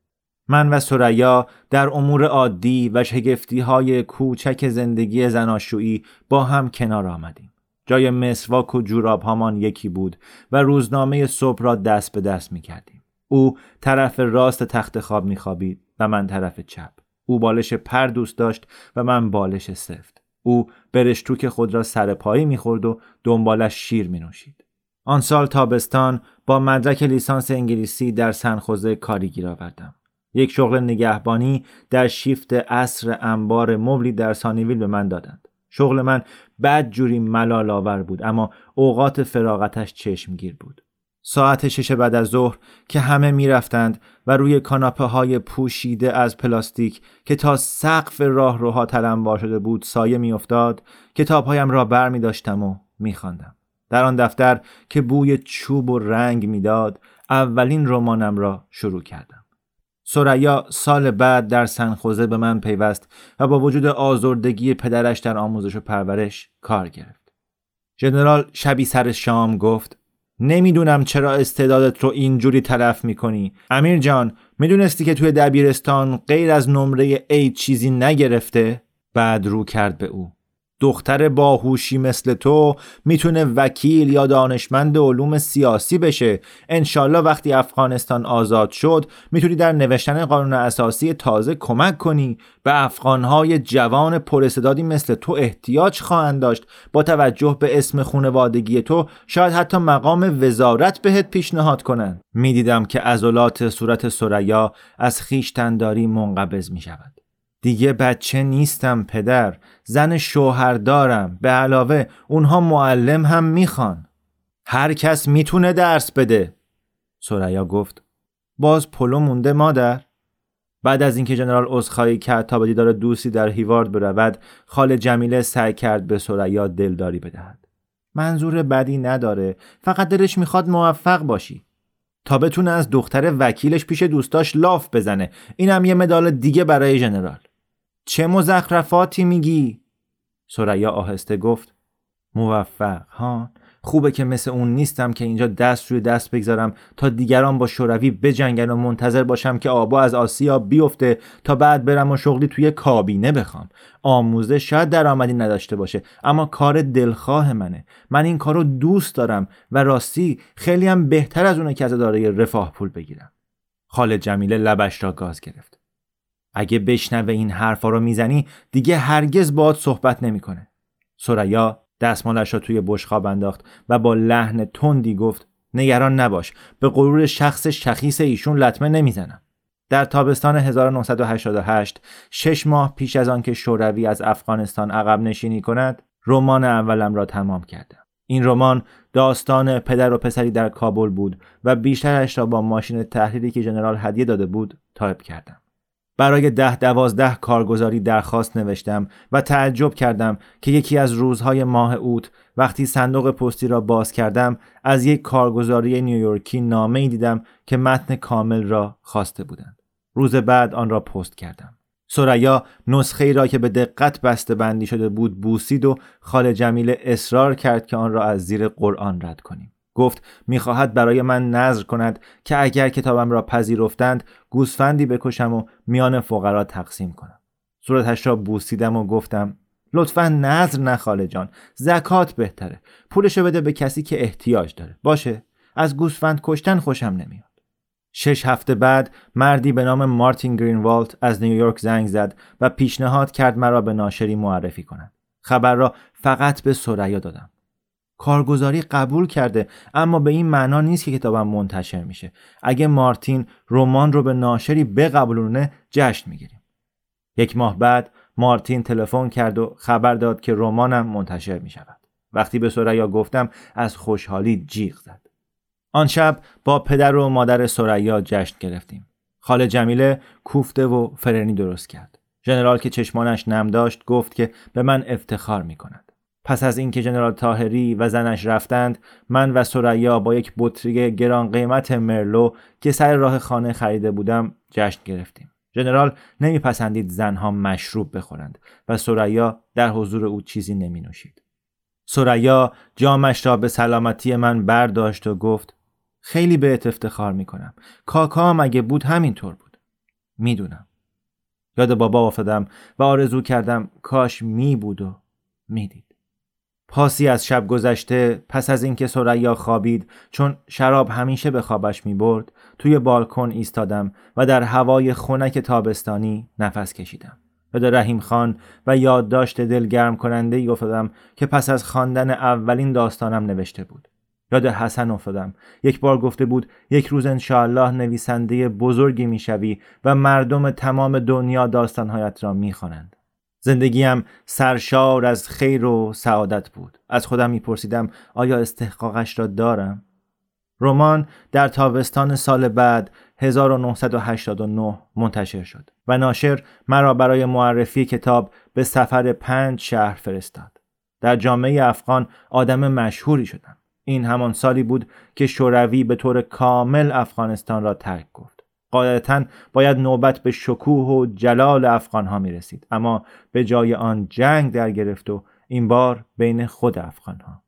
من و سریا در امور عادی و شگفتی های کوچک زندگی زناشویی با هم کنار آمدیم. جای مسواک و جوراب هامان یکی بود و روزنامه صبح را دست به دست می کردیم. او طرف راست تخت خواب میخوابید و من طرف چپ او بالش پر دوست داشت و من بالش سفت او برشتوک خود را سر پایی می‌خورد و دنبالش شیر می نوشید. آن سال تابستان با مدرک لیسانس انگلیسی در سنخوزه کاری گیر آوردم. یک شغل نگهبانی در شیفت اصر انبار مبلی در سانیویل به من دادند. شغل من بد جوری ملال آور بود اما اوقات فراغتش چشمگیر بود. ساعت شش بعد از ظهر که همه می‌رفتند و روی کاناپه های پوشیده از پلاستیک که تا سقف راه روها تلمبار شده بود سایه میافتاد کتابهایم را بر می داشتم و میخواندم. در آن دفتر که بوی چوب و رنگ می‌داد اولین رمانم را شروع کردم. سریا سال بعد در سنخوزه به من پیوست و با وجود آزردگی پدرش در آموزش و پرورش کار گرفت. ژنرال شبی سر شام گفت نمی‌دونم چرا استعدادت رو اینجوری تلف می‌کنی. امیر جان می‌دونستی که توی دبیرستان غیر از نمره A چیزی نگرفته؟ بعد رو کرد به او. دختر باهوشی مثل تو می‌تونه وکیل یا دانشمند علوم سیاسی بشه. انشالله وقتی افغانستان آزاد شد می‌تونی در نوشتن قانون اساسی تازه کمک کنی. به افغانهای جوان پرستدادی مثل تو احتیاج خواهند داشت. با توجه به اسم خونوادگی تو شاید حتی مقام وزارت بهت پیشنهاد کنن. می‌دیدم که عضلات صورت سریا از خیشتنداری منقبض می‌شود. دیگه بچه نیستم پدر. زن شوهر دارم به علاوه اونها معلم هم می‌خوان. هر کس می‌تونه درس بده. سریا گفت باز پلو مونده مادر. بعد از اینکه جنرال عذرخواهی کرد تا به دیدار دوستی در هیوارد برود. خال جمیله سعی کرد به سریا دلداری بدهد. منظور بدی نداره. فقط دلش می‌خواد موفق باشی. تا بتونه از دختر وکیلش پیش دوستاش لاف بزنه. اینم یه مدال دیگه برای جنرال. چه مزخرفاتی میگی؟ سریا آهسته گفت موفق ها خوبه که مثل اون نیستم که اینجا دست روی دست بگذارم تا دیگران با شوروی بجنگن و منتظر باشم که آبا از آسیا بیفته تا بعد برم و شغلی توی کابینه بخوام. آموزش شاید درآمدی نداشته باشه اما کار دلخواه منه. من این کارو دوست دارم و راستی خیلی هم بهتر از اونه که از اداره رفاه پول بگیرم. خالد جمیله لبش را گاز گرفت. اگه بشنوه این حرفا رو می‌زنی دیگه هرگز باد صحبت نمی‌کنه. سریا دستمالش را توی بشخاب انداخت و با لحن تندی گفت نگران نباش به غرور شخص شخیص ایشون لطمه نمی‌زنم. در تابستان 1988 شش ماه پیش از آنکه شوروی از افغانستان عقب نشینی کند رمان اولم را تمام کردم. این رمان داستان پدر و پسری در کابل بود و بیشترش را با ماشین تحریری که جنرال هدیه داده بود تایپ کردم. برای ده دوازده کارگزاری درخواست نوشتم و تعجب کردم که یکی از روزهای ماه اوت وقتی صندوق پستی را باز کردم از یک کارگزاری نیویورکی نامه دیدم که متن کامل را خواسته بودند. روز بعد آن را پست کردم. ثریا نسخه ای را که به دقت بسته بندی شده بود بوسید و خاله جمیله اصرار کرد که آن را از زیر قرآن رد کنیم. گفت می‌خواهد برای من نظر کند که اگر کتابم را پذیرفتند گوسفندی بکشم و میان فقرا تقسیم کنم. صورتش را بوسیدم و گفتم لطفا نظر نخاله جان زکات بهتره پولشو بده به کسی که احتیاج داره. باشه از گوسفند کشتن خوشم نمیاد. شش هفته بعد مردی به نام مارتین گرینوالت از نیویورک زنگ زد و پیشنهاد کرد مرا به ناشری معرفی کند. خبر را فقط به سریا دادم. کارگزاری قبول کرده اما به این معنا نیست که کتابم منتشر میشه. اگه مارتین رمان رو به ناشری بقبولونه جشن می‌گیریم. یک ماه بعد مارتین تلفن کرد و خبر داد که رمانم منتشر می‌شود. وقتی به سریا گفتم از خوشحالی جیغ زد. آن شب با پدر و مادر سریا جشن گرفتیم. خاله جمیله کوفته و فرنی درست کرد. ژنرال که چشمانش نم داشت گفت که به من افتخار می‌کند. پس از اینکه جنرال تاهری و زنش رفتند من و سریا با یک بطری گران قیمت مرلو که سر راه خانه خریده بودم جشن گرفتیم. ژنرال نمیپسندید زنها مشروب بخورند و سریا در حضور او چیزی نمی نوشید سریا جامش را به سلامتی من برداشت و گفت خیلی بهت افتخار می کنم کاکام اگه بود همینطور بود. می‌دونم. یاد بابا افتادم و آرزو کردم کاش می بود و می‌دید پاسی از شب گذشته پس از اینکه سریا خوابید چون شراب همیشه به خوابش می برد توی بالکن ایستادم و در هوای خنک تابستانی نفس کشیدم. به رحیم خان و یادداشت دلگرم کننده ای افتادم که پس از خواندن اولین داستانم نوشته بود. یاد حسن افتادم. یک بار گفته بود یک روز انشاءالله نویسنده بزرگی می‌شوی و مردم تمام دنیا داستانهایت را می‌خوانند. زندگیم سرشار از خیر و سعادت بود. از خودم میپرسیدم آیا استحقاقش را دارم؟ رمان در تابستان سال بعد 1989 منتشر شد و ناشر مرا برای معرفی کتاب به سفر پنج شهر فرستاد. در جامعه افغان آدم مشهوری شدم. این همان سالی بود که شوروی به طور کامل افغانستان را ترک گفت. قاعدتا باید نوبت به شکوه و جلال افغان ها می رسید اما به جای آن جنگ در گرفت و این بار بین خود افغان ها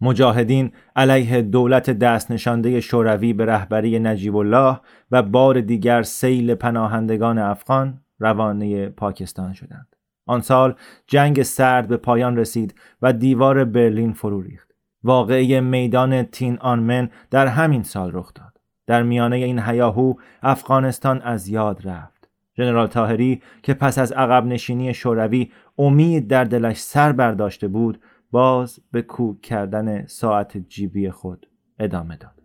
مجاهدین علیه دولت دست نشانده شوروی به رهبری نجیب الله و بار دیگر سیل پناهندگان افغان روانه پاکستان شدند آن سال جنگ سرد به پایان رسید و دیوار برلین فرو ریخت. واقعه میدان تین آنمن در همین سال رخ داد. در میانه این هیاهو افغانستان از یاد رفت. ژنرال تاهری که پس از عقب نشینی شوروی امید در دلش سر برداشته بود باز به کوک کردن ساعت جیبی خود ادامه داد.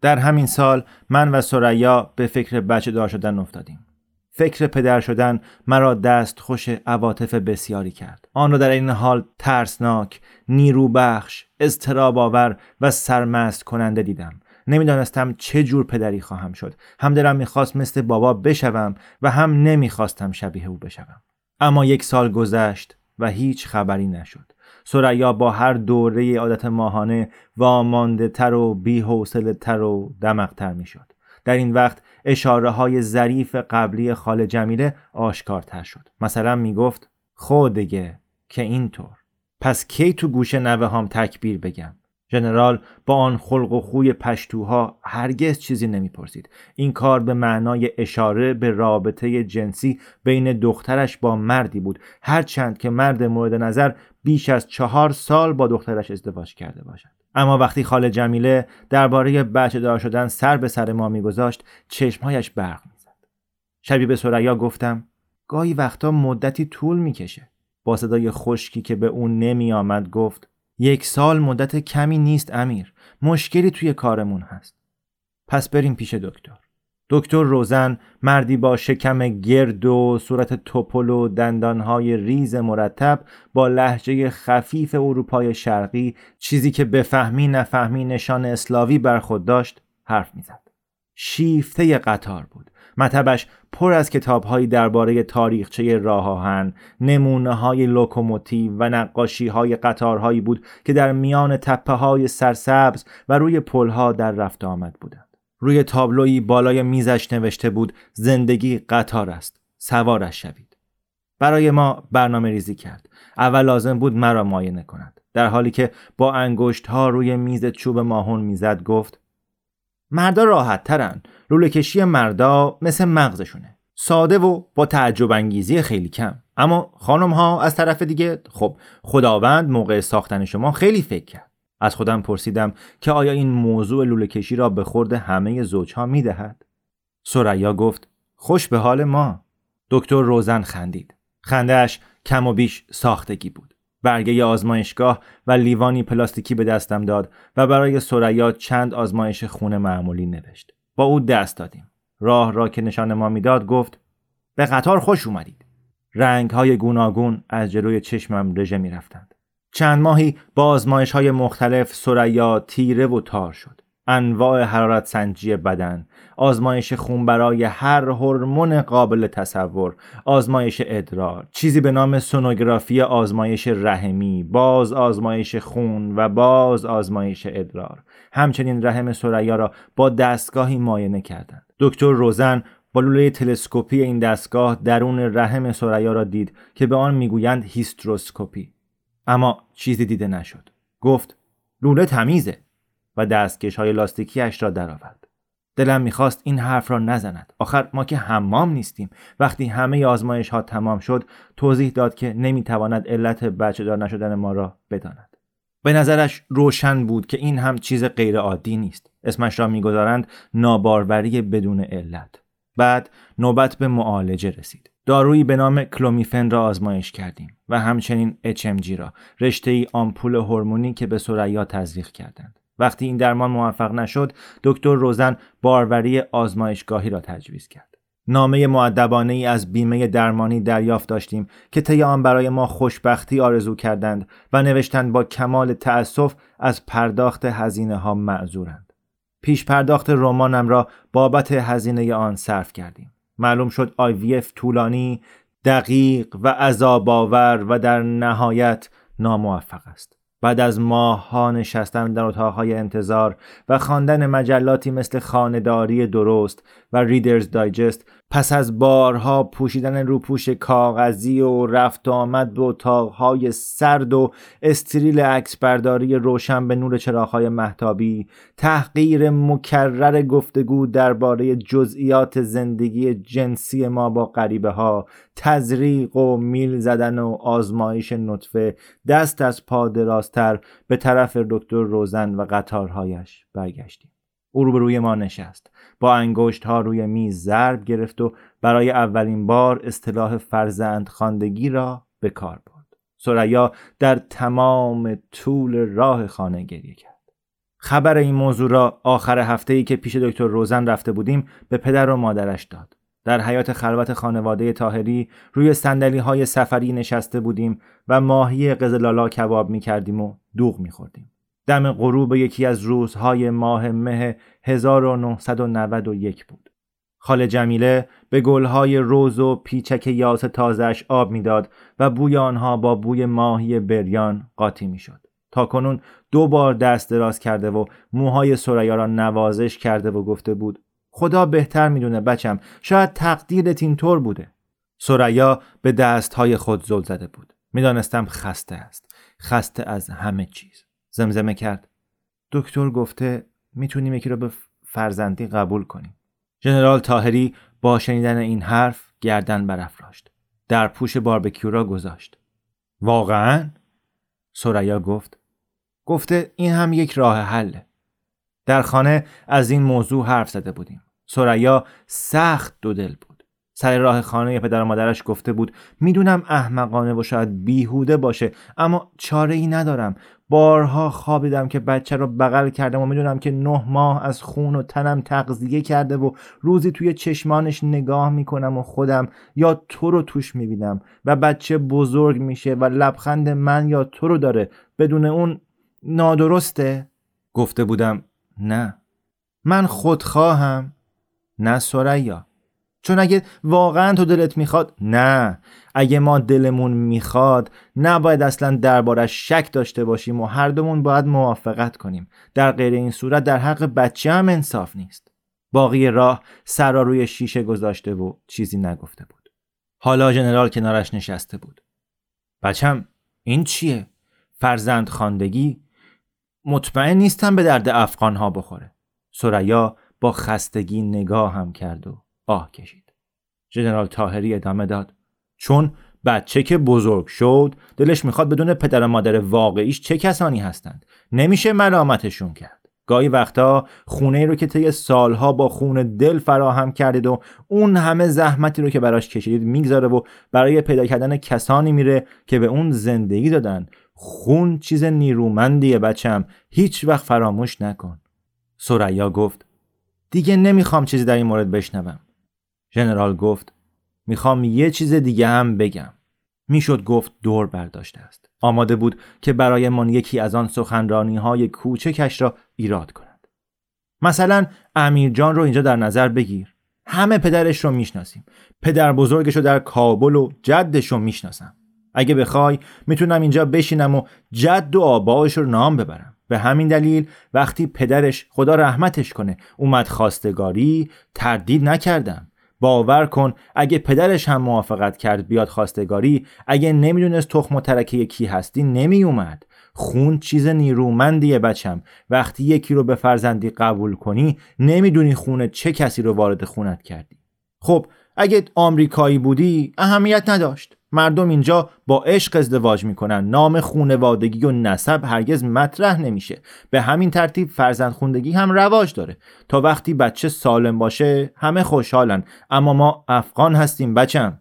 در همین سال من و سریا به فکر بچه دار شدن افتادیم. فکر پدر شدن مرا دست خوش عواطف بسیاری کرد. آن را در این حال ترسناک، نیرو بخش، اضطراب آور و سرمست کننده دیدم. نمی‌دانستم چه جور پدری خواهم شد. هم دلم می‌خواست مثل بابا بشوم و هم نمی‌خواستم شبیه او بشوم. اما یک سال گذشت و هیچ خبری نشد. سریا با هر دوره عادت ماهانه وامانده تر و بیحوصله تر و دمقتر می شد. در این وقت اشاره های ظریف قبلی خال جمیله آشکارتر شد. مثلا می گفت خود دیگه که اینطور. پس کی تو گوش نوه هم تکبیر بگم. ژنرال با آن خلق و خوی پشتوها هرگز چیزی نمی‌پرسید. این کار به معنای اشاره به رابطه جنسی بین دخترش با مردی بود. هرچند که مرد مورد نظر بیش از چهار سال با دخترش ازدواج کرده باشد. اما وقتی خاله جمیله درباره بچه دار شدن سر به سر ما میگذاشت چشمهایش برق می‌زد. شبی به سریا گفتم گاهی وقتا مدتی طول می‌کشه. با صدای خشکی که به اون نمی آمد گفت یک سال مدت کمی نیست امیر. مشکلی توی کارمون هست. پس بریم پیش دکتر. دکتر روزن مردی با شکم گرد و صورت توپل و دندانهای ریز مرتب با لحجه خفیف اروپای شرقی چیزی که بفهمی نفهمی نشان اسلاوی بر خود داشت حرف می‌زد. شیفته قطار بود. مطبش پر از کتابهایی درباره تاریخچه راه آهن، نمونه های لوکوموتیو و نقاشی های قطارهایی بود که در میان تپه های سرسبز و روی پلها در رفت و آمد بودند. روی تابلوی بالای میزش نوشته بود زندگی قطار است. سوارش شوید. برای ما برنامه ریزی کرد. اول لازم بود مرا معاینه کند. در حالی که با انگشت ها روی میز چوب ماهون می‌زد گفت مردا راحت ترن لوله کشی مردا مثل مغزشونه. ساده و با تعجب انگیزی خیلی کم. اما خانم ها از طرف دیگه خب خداوند موقع ساختن شما خیلی فکر کرد. از خودم پرسیدم که آیا این موضوع لوله کشی را به خورد همه زوجها می دهد؟ سریا گفت خوش به حال ما. دکتر روزن خندید. خندهش کم و بیش ساختگی بود. برگه آزمایشگاه و لیوانی پلاستیکی به دستم داد و برای سریا چند آزمایش خون معمولی نوشت. با او دست دادیم. راه را که نشان ما می‌داد گفت به قطار خوش اومدید. رنگ های گوناگون از جلوی چشمم رژه می رفتند. چند ماهی با آزمایش های مختلف سریا تیره و تار شد. انواع حرارت سنجی بدن آزمایش خون برای هر هورمون قابل تصور آزمایش ادرار چیزی به نام سونوگرافی آزمایش رحمی باز آزمایش خون و باز آزمایش ادرار. همچنین رحم سریا را با دستگاهی معاینه کردند. دکتر روزن با لوله تلسکوپی این دستگاه درون رحم سریا را دید که به آن می‌گویند هیستروسکوپی. اما چیزی دیده نشد. گفت لوله تمیزه. و دستکش های لاستیکیش را درآورد. دلم می‌خواست این حرف را نزند. آخر ما که حمام نیستیم. وقتی همه آزمایش ها تمام شد توضیح داد که نمی‌تواند علت بچه دار نشدن ما را بداند. به نظرش روشن بود که این هم چیز غیر عادی نیست. اسمش را می‌گذارند ناباروری بدون علت. بعد نوبت به معالجه رسید. دارویی به نام کلومیفن را آزمایش کردیم و همچنین HMG را رشته ای آمپول هورمونی که به سریا تزریق کردند. وقتی این درمان موفق نشد دکتر روزن باروری آزمایشگاهی را تجویز کرد نامه معدبانه ای از بیمه درمانی دریافت داشتیم که طی آن برای ما خوشبختی آرزو کردند و نوشتند با کمال تأسف از پرداخت هزینه ها معذورند. پیش پرداخت رمانم را بابت هزینه آن صرف کردیم. معلوم شد IVF طولانی، دقیق و عذاب آور و در نهایت ناموفق است. بعد از ماه ها نشستن در اتاقهای انتظار و خواندن مجلاتی مثل خانداری درست و ریدرز دایجست پس از بارها پوشیدن روپوش کاغذی و رفت آمد به اتاقهای سرد و استریل عکسبرداری روشن به نور چراغهای محتابی تحقیر مکرر گفتگو درباره جزئیات زندگی جنسی ما با غریبه ها تزریق و میل زدن و آزمایش نطفه دست از پا درازتر به طرف دکتر روزن و قطارهایش برگشتیم. او روبروی ما نشست. با انگشت ها روی میز ضرب گرفت و برای اولین بار اصطلاح فرزند خاندگی را به کار برد. سریا در تمام طول راه خانه گریه کرد. خبر این موضوع را آخر هفته ای که پیش دکتر روزن رفته بودیم به پدر و مادرش داد. در حیات خلوت خانواده تاهری روی سندلی های سفری نشسته بودیم و ماهی قزلالا کباب می کردیم و دوغ می خوردیم. دم غروب یکی از روزهای ماه مه 1991 بود. خاله جمیله به گلهای روز و پیچک یاس تازش آب می‌داد و بوی آنها با بوی ماهی بریان قاطی می‌شد. تا کنون دو بار دست دراز کرده و موهای سریا را نوازش کرده و گفته بود خدا بهتر می‌دونه بچم شاید تقدیرت اینطور بوده سریا به دستهای خود زل زده بود می‌دانستم خسته است خسته از همه چیز زمزمه کرد. دکتر گفته می‌تونیم یکی را به فرزندی قبول کنیم. ژنرال تاهری با شنیدن این حرف گردن برافراشت. در پوش باربکیو را گذاشت. واقعا؟ سریا گفت. گفته این هم یک راه حله. در خانه از این موضوع حرف زده بودیم. سریا سخت دو دل بود. سر راه خانه پدر و مادرش گفته بود می‌دونم احمقانه و شاید بیهوده باشه اما چاره ای ندارم. بارها خوابیدم که بچه رو بغل کردم و می‌دونم که نه ماه از خون و تنم تغذیه کرده و روزی توی چشمانش نگاه می‌کنم و خودم یا تو رو توش می‌بینم و بچه بزرگ میشه و لبخند من یا تو رو داره. بدون اون نادرسته؟ گفته بودم نه. من خودخواهم نه سریا. چون اگه واقعا تو دلت می‌خواد نه. اگه ما دلمون می‌خواد نباید اصلا دربارش شک داشته باشیم و هر دومون باید موافقت کنیم. در غیر این صورت در حق بچه هم انصاف نیست. باقی راه سر روی شیشه گذاشته و چیزی نگفته بود. حالا ژنرال کنارش نشسته بود. بچم این چیه؟ فرزند خاندگی مطمئن نیستم به درد افغان ها بخوره. سریا با خستگی نگاه هم کرد و آه کشید. ژنرال تاهری ادامه داد. چون بچه که بزرگ شد دلش می‌خواد بدون پدر و مادر واقعیش چه کسانی هستند؟ نمیشه ملامتشون کرد. گاهی وقتا خونه ای رو که طی سالها با خون دل فراهم کردید و اون همه زحمتی رو که براش کشیدید می‌گذاره و برای پیدا کردن کسانی میره که به اون زندگی دادن. خون چیز نیرومندیه بچم هیچ وقت فراموش نکن. سریا گفت دیگه نمی‌خوام چیزی در این مورد بشنوم. ژنرال گفت می‌خوام یه چیز دیگه هم بگم. می‌شد گفت دور برداشته است. آماده بود که برای من یکی از آن سخنرانی های کوچکش را ایراد کند. مثلا امیر جان رو اینجا در نظر بگیر. همه پدرش رو می‌شناسیم. پدر بزرگش رو در کابل و جدش رو می‌شناسم. اگه بخوای می‌تونم اینجا بشینم و جد و آبایش رو نام ببرم. به همین دلیل وقتی پدرش خدا رحمتش کنه اومد خواستگاری تردید نکردم. باور کن اگه پدرش هم موافقت کرد بیاد خواستگاری اگه نمی‌دونست تخم و ترکه کی هستی نمی اومد خون چیز نیرومندیه بچم. وقتی یکی رو به فرزندی قبول کنی نمی‌دونی خونه چه کسی رو وارد خونت کردی. خب اگه آمریکایی بودی اهمیت نداشت. مردم اینجا با عشق ازدواج می‌کنن. نام خونوادگی و نسب هرگز مطرح نمیشه. به همین ترتیب فرزند خوندگی هم رواج داره. تا وقتی بچه سالم باشه همه خوشحالن. اما ما افغان هستیم بچم.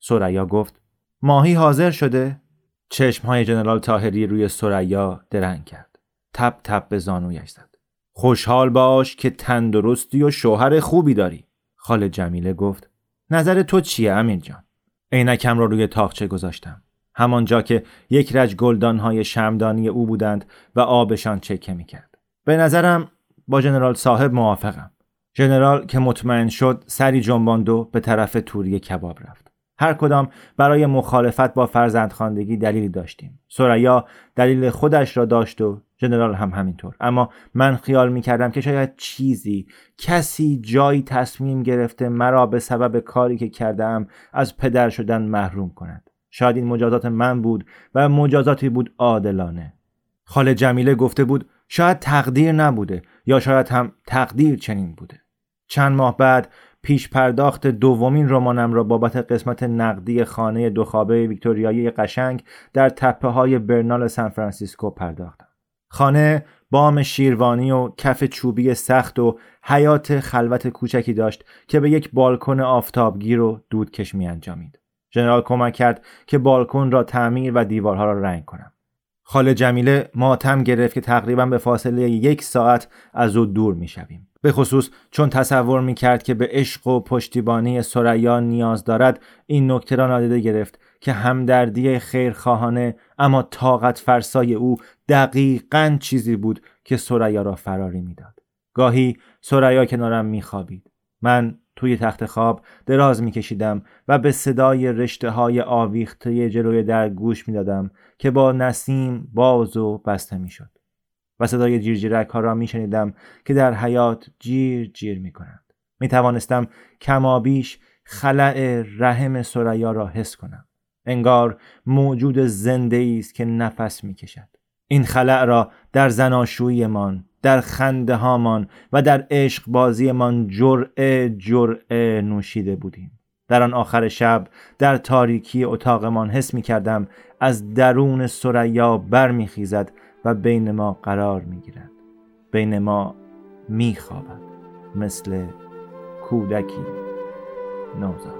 سریا گفت ماهی حاضر شده؟ چشم های جنرال تاهری روی سریا درنگ کرد. تپ تپ به زانویش زد. خوشحال باش که تندرستی و شوهر خوبی داری. خاله جمیله گفت نظر تو چیه امیر جان؟ عینکم را روی تاقچه گذاشتم. همانجا که یک رج گلدانهای شمدانی او بودند و آبشان چکه می‌کرد. به نظرم با جنرال صاحب موافقم. ژنرال که مطمئن شد سری جنباند و به طرف توری کباب رفت. هر کدام برای مخالفت با فرزندخواندگی دلیلی داشتیم. سریا دلیل خودش را داشت و ژنرال هم همینطور. اما من خیال می کردم که شاید چیزی کسی جایی تصمیم گرفته مرا به سبب کاری که کردم از پدر شدن محروم کند. شاید این مجازات من بود و مجازاتی بود عادلانه. خاله جمیله گفته بود شاید تقدیر نبوده یا شاید هم تقدیر چنین بوده. چند ماه بعد پیش پرداخت دومین رمانم را بابت قسمت نقدی خانه دو خوابه ویکتوریایی قشنگ در تپه های برنال سان فرانسیسکو پرداختم. خانه بام شیروانی و کف چوبی سخت و حیات خلوت کوچکی داشت که به یک بالکن آفتابگیر و دودکش می انجامید. ژنرال کمک کرد که بالکن را تعمیر و دیوارها را رنگ کنم. خاله جمیله ماتم گرفت که تقریبا به فاصله یک ساعت از او دور می شویم. به خصوص چون تصور می کرد که به عشق و پشتیبانی سریا نیاز دارد این نکته را نادیده گرفت که همدردی خیرخواهانه اما طاقت فرسای او دقیقا چیزی بود که سریا را فراری می‌داد. گاهی سریا کنارم میخوابید. من توی تخت خواب دراز میکشیدم و به صدای رشته های آویخته جلوی در گوش می‌دادم که با نسیم باز و بسته می‌شد. و صدای جیرجیرک ها را می شنیدم که در حیات جیر جیر می کنند. می توانستم کمابیش خلع رحم سریا را حس کنم. انگار موجود زنده است که نفس می کشد. این خلع را در زناشویمان، در خنده هامان و در عشق بازیمان جرعه جرعه نوشیده بودیم. در آن آخر شب در تاریکی اتاقمان حس می کردم از درون سریا برمیخیزد و بین ما قرار می گیرد بین ما می خوابد مثل کودکی نوزاد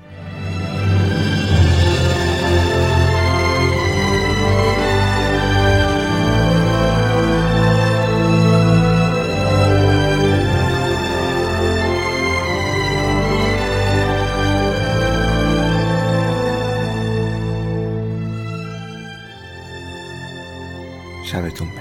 شبتون بخیر.